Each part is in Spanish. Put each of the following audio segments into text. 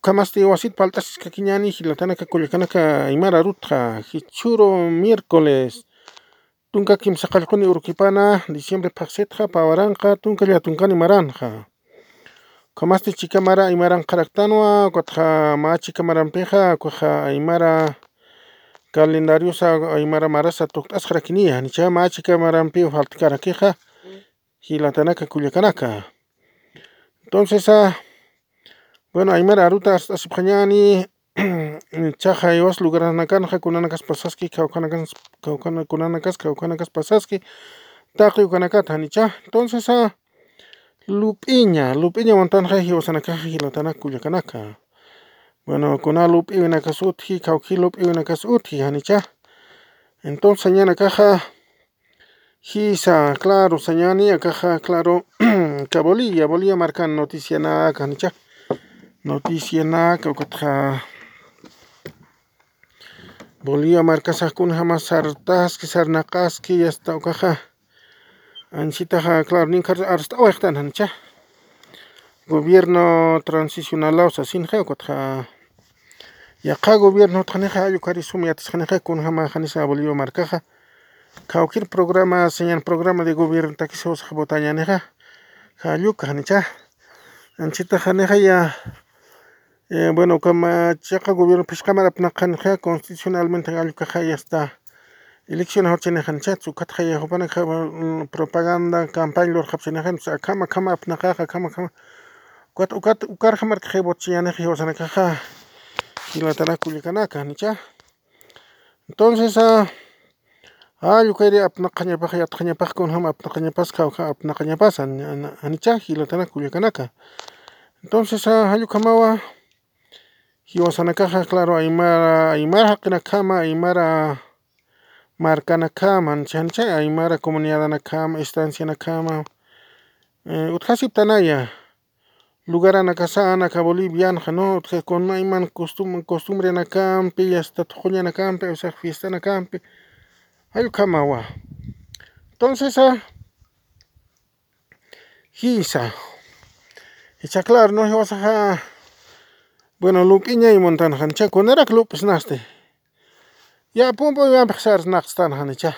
ukamaste wasit paltasisqa kiñani hilatanaka kullakanaka aymara rutqa hichuro miércoles. Tunka kimsa qallquni urqipana diciembre phaqsitqa pawaranqa tunka llatunqani maranqa kamaste chikamara aymaranqaraqtanwa kutqa ma chikamaranpiqa kuqa aymara calendariosa aymara marasa tuqt'asqa rakiniya nicha ma chikamaranpi faltaqarakiqa hilatanaka kullakanaka entonces Bueno, aymara aruta la canja con una kunanakas pasaski kawkanakas kawkana kunanakas casa pasaski taqi ni nicha entonces a lupiña lupiña wantanqa hiwasanakaj hilatana kullakanaka bueno kuna lup'iwinakas utji kawki lup'iwinakas utji hanicha entonces ya añana caja, Hisa, claro, señani, caja, claro, cabolilla, bolilla, marcan noticia nada, canicha. Noticianaka ukutqa Bolivia markasaqkuna ama sartasqa sarnaqasqa hasta ukaqa anchitaqa claro ninqa arasta awaqtana nicha gobierno transicionalawsa shinqa ukutqa yaqa gobiernota niqa allukarismun yatasqaniqa kunan ama qanisqa Bolivia markaqa qhawqir programa señal programa de gobierno takisqa votañaniqa qalluqa nicha anchitaqa niqa ya Eh, bueno, kama chaca gobierno pishkamara pnaqanja constitucionalmente allqaja hasta ya elecciones horchenejanchatsu katja yahupanaka mm, propaganda campaña lor hapchenejansa kama kama pnaqaja kama kama kuat ukat ukarja markaje bochianaje ya, osanakaja hilatara kulikanaka nicha entonces ah, ah ayu kairi apnaqañapaj yatqañapaj kunjam apnaqañapas kawja apnaqañapas anicha hilatara kulikanaka entonces ah ayu ah, kamawa hiwasanakaqa claro aymara aymara haqinakama aymara markanakama nicha aymara comunidadnakama estancianakama utqa siptanalla lugarana kasanaka bolivianaqa no utqa kuna ima costumbrenakanpi hasta tuqullanakanpi awsaq fiestanakanpi allukamawa entonces jisa icha claro no hiwasaqa Bueno, lukiña y montan cha kunera clubes naste. Ya pumpo ya empezar naxtan hanicha.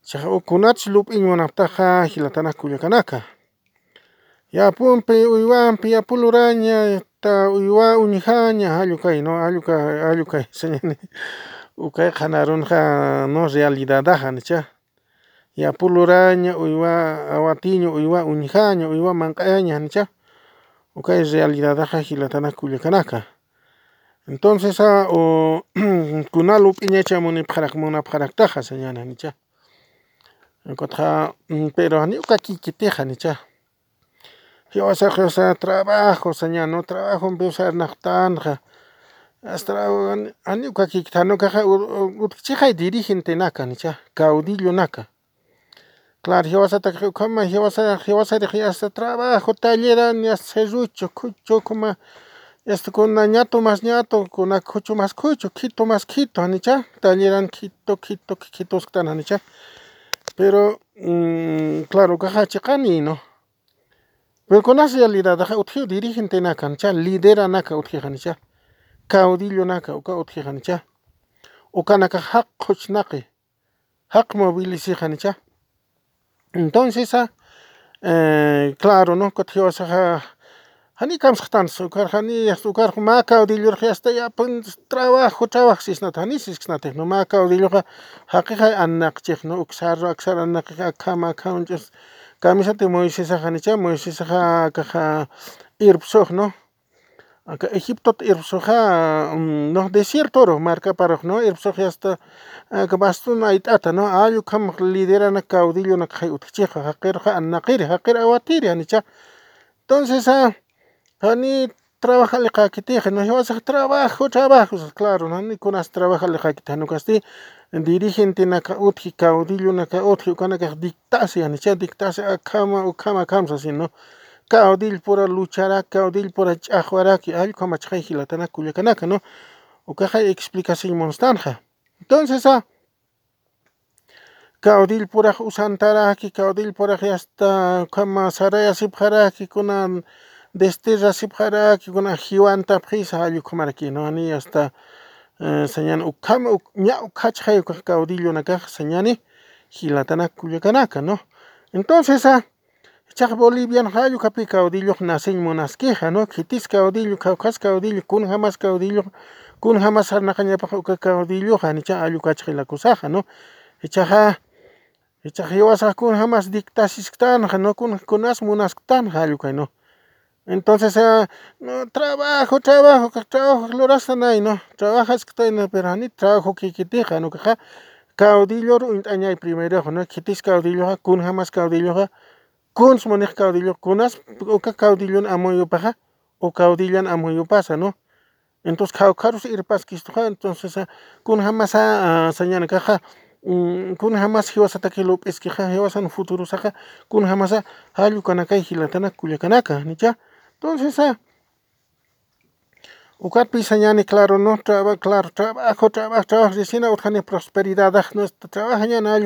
Cha ukunach lupiña monaptaja hilatana kuyakanaka. Ya pumpe uiwampi ya puluraña ta uiwa unijaña ayukai no ayuka ayukai señane. Ukai kanarunja no realidad hanicha. Ya puluraña uiwa awatiño uiwa unijaña uiwa mankaña. nicha ukay realidadaqa hilatanaka kullakanaka entonces kuna lup'iñachamunipaqraq munapaqraqtaqa ñana nicha. Ñuqataqa pero ñuqa kikipikqa nicha. Hiwasaqa trabajosa ña no trabajopi usharnaqtanaqa ashtawan ñuqa kikita ñuqaqa utqachikay dirigentenaka nicha. Caudillonaka claro hiwasataka ukama hiwasariq hasta trabajo talleran serrucho khuchu ukuma kuna ñato mas ñato kunaka khuchu mas khuchu quito mas quito nicha talleran quito quito quitosqtana nicha pero claro ukaqa chiqani no pero kunas realidadaqa utqhiyu dirigentenaka nicha lideranaka utqhiqa nicha caudillonaka uka utqhiqa nicha ukanaka haqquch naqi haq moviliciqa nicha Entonces, eh, claro, ¿no? Cotios a Hani kam skhtan sukar hani sukar ma ka udilur hasta ya pun trabajo trabajo sis nat hani sis knat no ma ka udilur haqiqa annaq chif no uksar aksar annaq kama kaunches kamisa te moises hani cha moises ha ka irpsoh no egiptota irpusuqqa no desiertoro markaparaq no irpusuq hasta baston ayt'ata no allukamaq liderana caudillonaka kay utqachiqa haqirqa anaqiri haqir awatiri nicha entonces ani trabajali qakitiyqa hiwasaq trabajo trabajo. Claro kunas trabajali qakitija ñuqasti dirigentenaka utqhi caudillonaka utqhi ukanakaq dictasia nicha dictasia akama ukama akamsa si no caudillo pura lucharaki caudillo pura ch'aqwaraki allqu kamachaqay hilatanaka kullakanaka no ukaqa explicacionmunastajqa entonces caudillo puraq usantaraki caudillo puraq hasta ukama saraya sipqaraki kunan desde rasipjaraki kuna jiwanta prisa ayukumaraki no ani hasta uh, señan ukama uk, ña ukachhay caudillo nakaj señani hilatana kuyakanaka no entonces ah chaq bolivian hayu kapi caudillo nacen monasqueja no kitis caudillo caucas caudillo kun jamás caudillo kun jamás arnaqañapaq uka caudillo hanicha ayu kachqilakusaja no ichaja ichaj hiwasaq kun jamás dictasisqtana no kun kunas hayu kay no Entonces, uh, no, trabajo, trabajo, trabajo, lorasana, no, trabajas que no, pero ani trabajo que deja, no, caudillo, añay primero, no, que tis caudillo, kun jamás caudillo, kun smonih caudillo, kunas, o que caudillo amoyo paja, o caudillo amoyo pasa, no. Entonces, caucaros ir pas que entonces, kun jamás a señana caja, kun jamás hiwas atakilo es que hiwas en futuro saca, kun jamás a halu kanaka y hilatana kuyakanaka, ni ya. Entonces, ah, Ucat pisañani, claro, no trabajo, claro, trabajo, trabajo, trabajo, recién urjani prosperidad, no trabaja ya na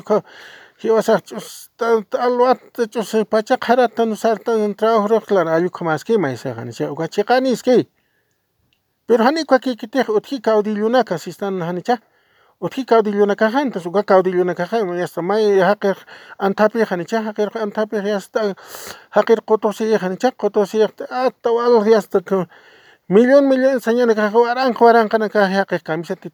yuka, hiwas a alwat, chus pachak harata no sarta un trabajo, claro, ayuka más que más, hani, ya, ucat chicani es que, pero hani kwa ki kite utki caudilluna, casi están, hani, ya, utki caudilluna caja, entonces uca caudilluna caja, ya está, may hacker antapi, hani, ya, hacker antapi, ya está, hacker kotosi, hani, ya, kotosi, hasta wal, ya está, millón millón señora que jugarán jugarán kana ka ya que camisa ti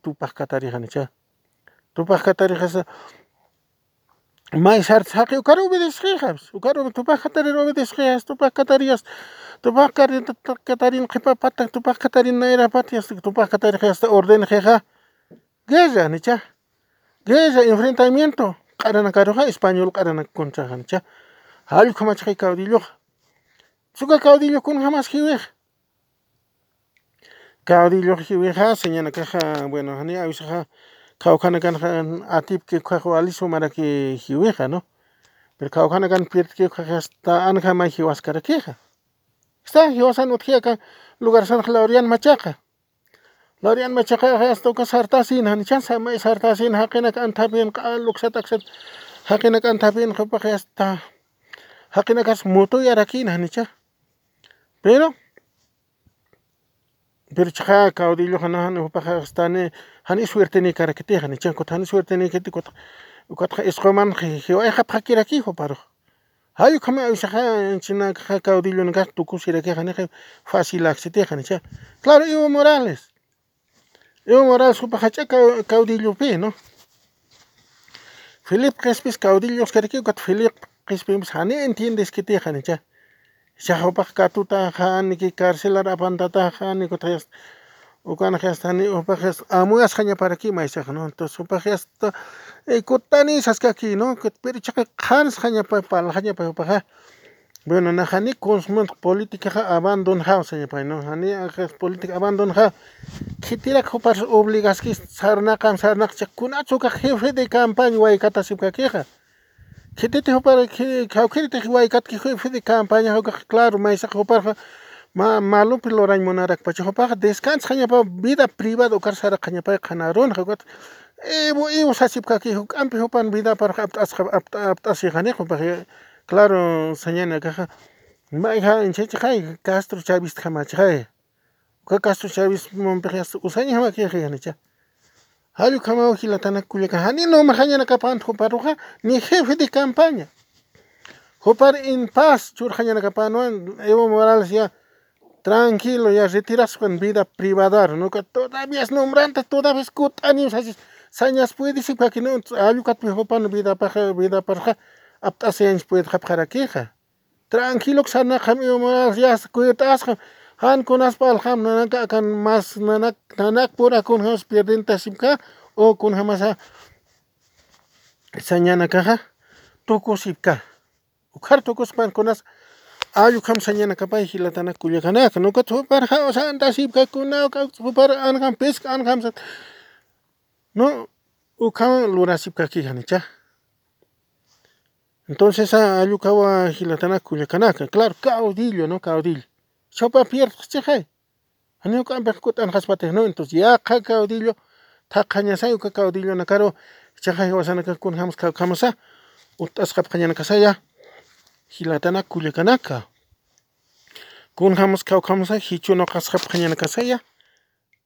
ukaro obedes khas ukaro tupas katari obedes khas tupas katarias tupas katari katari qipa patak tupas katari naira patias tupas katari khas orden kheja guerra ni cha guerra enfrentamiento qarana karoja español qarana contra hani cha hal kuma chai caudillo suka caudillo kun jamás hiwej caudillo hiweja señana caja bueno hani avisaja Jauhanakan atip que juajuali sumara que jiweja, ¿no? Pero jauhanakan piert que hasta anjama jiwaskara queja. Está jiwasan utjiaka lugar san laurian machaca. Laurian machaca hasta que sartasin, hanichansa me sartasin, hakenak antapien luxataxet, hakenak antapien hasta hakenakas mutu y arakin, hanicha. Pero, pero chaja caudillo hana hana upaja stane hani suerte ni karakete hani chan kot hani suerte ni kete kot kot escoman hiwa ha pakira ki ho paro hayu kama chaja china kaja caudillo nga tuku sira que hani fácil acceder hani cha. Claro Evo Morales. Evo Morales upaja cha caudillo pe no Philip Crespis caudillos kereki kot Philip Crespis hani entiendes que te cha Shahopaq katuta hani ki carcelar apantata hani kutayas ukana hastani upaqas amuas haña para aquí maisaj no entonces upaqas e kutani saskaki no pero chaqa khans haña pa pal haña pa upaqa bueno na hani consumant política ha abandon ha haña pa no hani ajas política abandon ha kitira kopar obligas ki sarna kan sarna chakuna chuka jefe de campaña way kata sipka keja Quitetej opar jawquirij waykatki juyfidi campaña hukaj claro maysaq uparqa ma malupi lorañ munaraqpacha upaqa descansa qañapa vida privada ukarsaraq qañapay qhanaruna huk'at ewu ewu sasipkaki k'ampi upan vidaparqa apt'asqa apt'asqaniqa upaqa claro sañana kaja mayja inchachiqay Castro Chavisqa machaqay uka Castro Chavismunpiqa usaña makiqa yanacha hija Halu kama hilatana kuleka hani no mahaña na kapan hoparuja ni jefe de campaña. Hopar en paz churjaña na kapan Evo Morales ya tranquilo ya retiras con vida privada. No que todavía es nombrante todavía es años. Así sañas puede decir para que no halu kat mi hopan vida para vida para apta años puede para queja. Tranquilo que sana Evo Morales ya cuidas han kunas pal ham nanak akan mas nanak nanak pura kun has pierden tasimka o kun hamasa sañana kaja tukusipka ukar tukus pan kunas ayu kam sañana kapay hilatana kulyakana no ka tu par ha osa anta sipka kuna ka par an kam pesk an kam sat. No ukam lura sipka ki hanicha entonces ayu kawa hilatana kulyakana claro caudillo no caudillo chopa uka ambek kutan no entonces ya ka caudillo ta qaña say uka caudillo nakaro chajay wasana ka kun hams ka kamasa utas qap qaña nakasaya hilatana kulyakanaka kunhamus kawqhamusqa hichuno qasqaqa ñanakasaya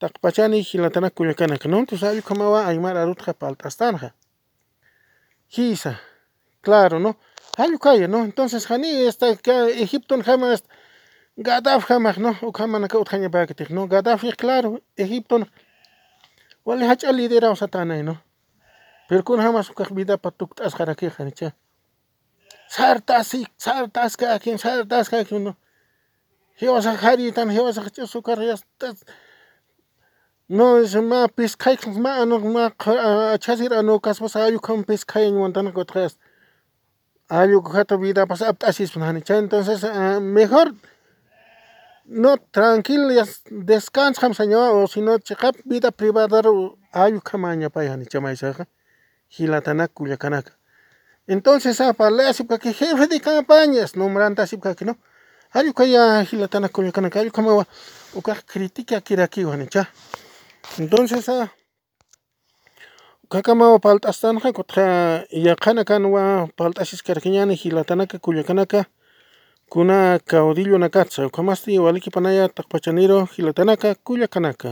taqpachani hilatana kullakanaka no entonces allqu kamawa aymara arutqa palt'astanqa hisa claro no allqu kaya no entonces qani esta Egipto hamas Gaddafi hamaq no uk hamanaka utqañapakatiq no Gaddafi claro Egipto wali hach'a liderawsata tanay no pero kunan hamas ukaq vidapa tukt'asqarakiqa nicha sartasik sartaskakin sartaskakin no hiwasaq haritana hiwasaq ch'usaq karqa no ma pisqayqa ma ma chasir anu kaspaqa allquwan pisqayninwantaqa utqa allqu hatun vidapas apt'asispa chay entonces mejor no tranquilo descansqa ñawiwan o sino chiqap vida privadaro allqu kamañapay chamaysaqa hilatanaka kullakanaka entonces parlaship kaki jefe de campañas nombrantaship kaki no. Allqu kaya hilatanaka kullakanaka allqu kamawa ukaq criticakirakiwan nicha entonces ukqa kamawa palt'astanqa kutqa yaqana kanwa palt'asiskarka ña hilatanaka kullakanaka Kunaka orillo nakacha, kamastiy walikipanaya takpachaniro jilatanaka kuyakanaka.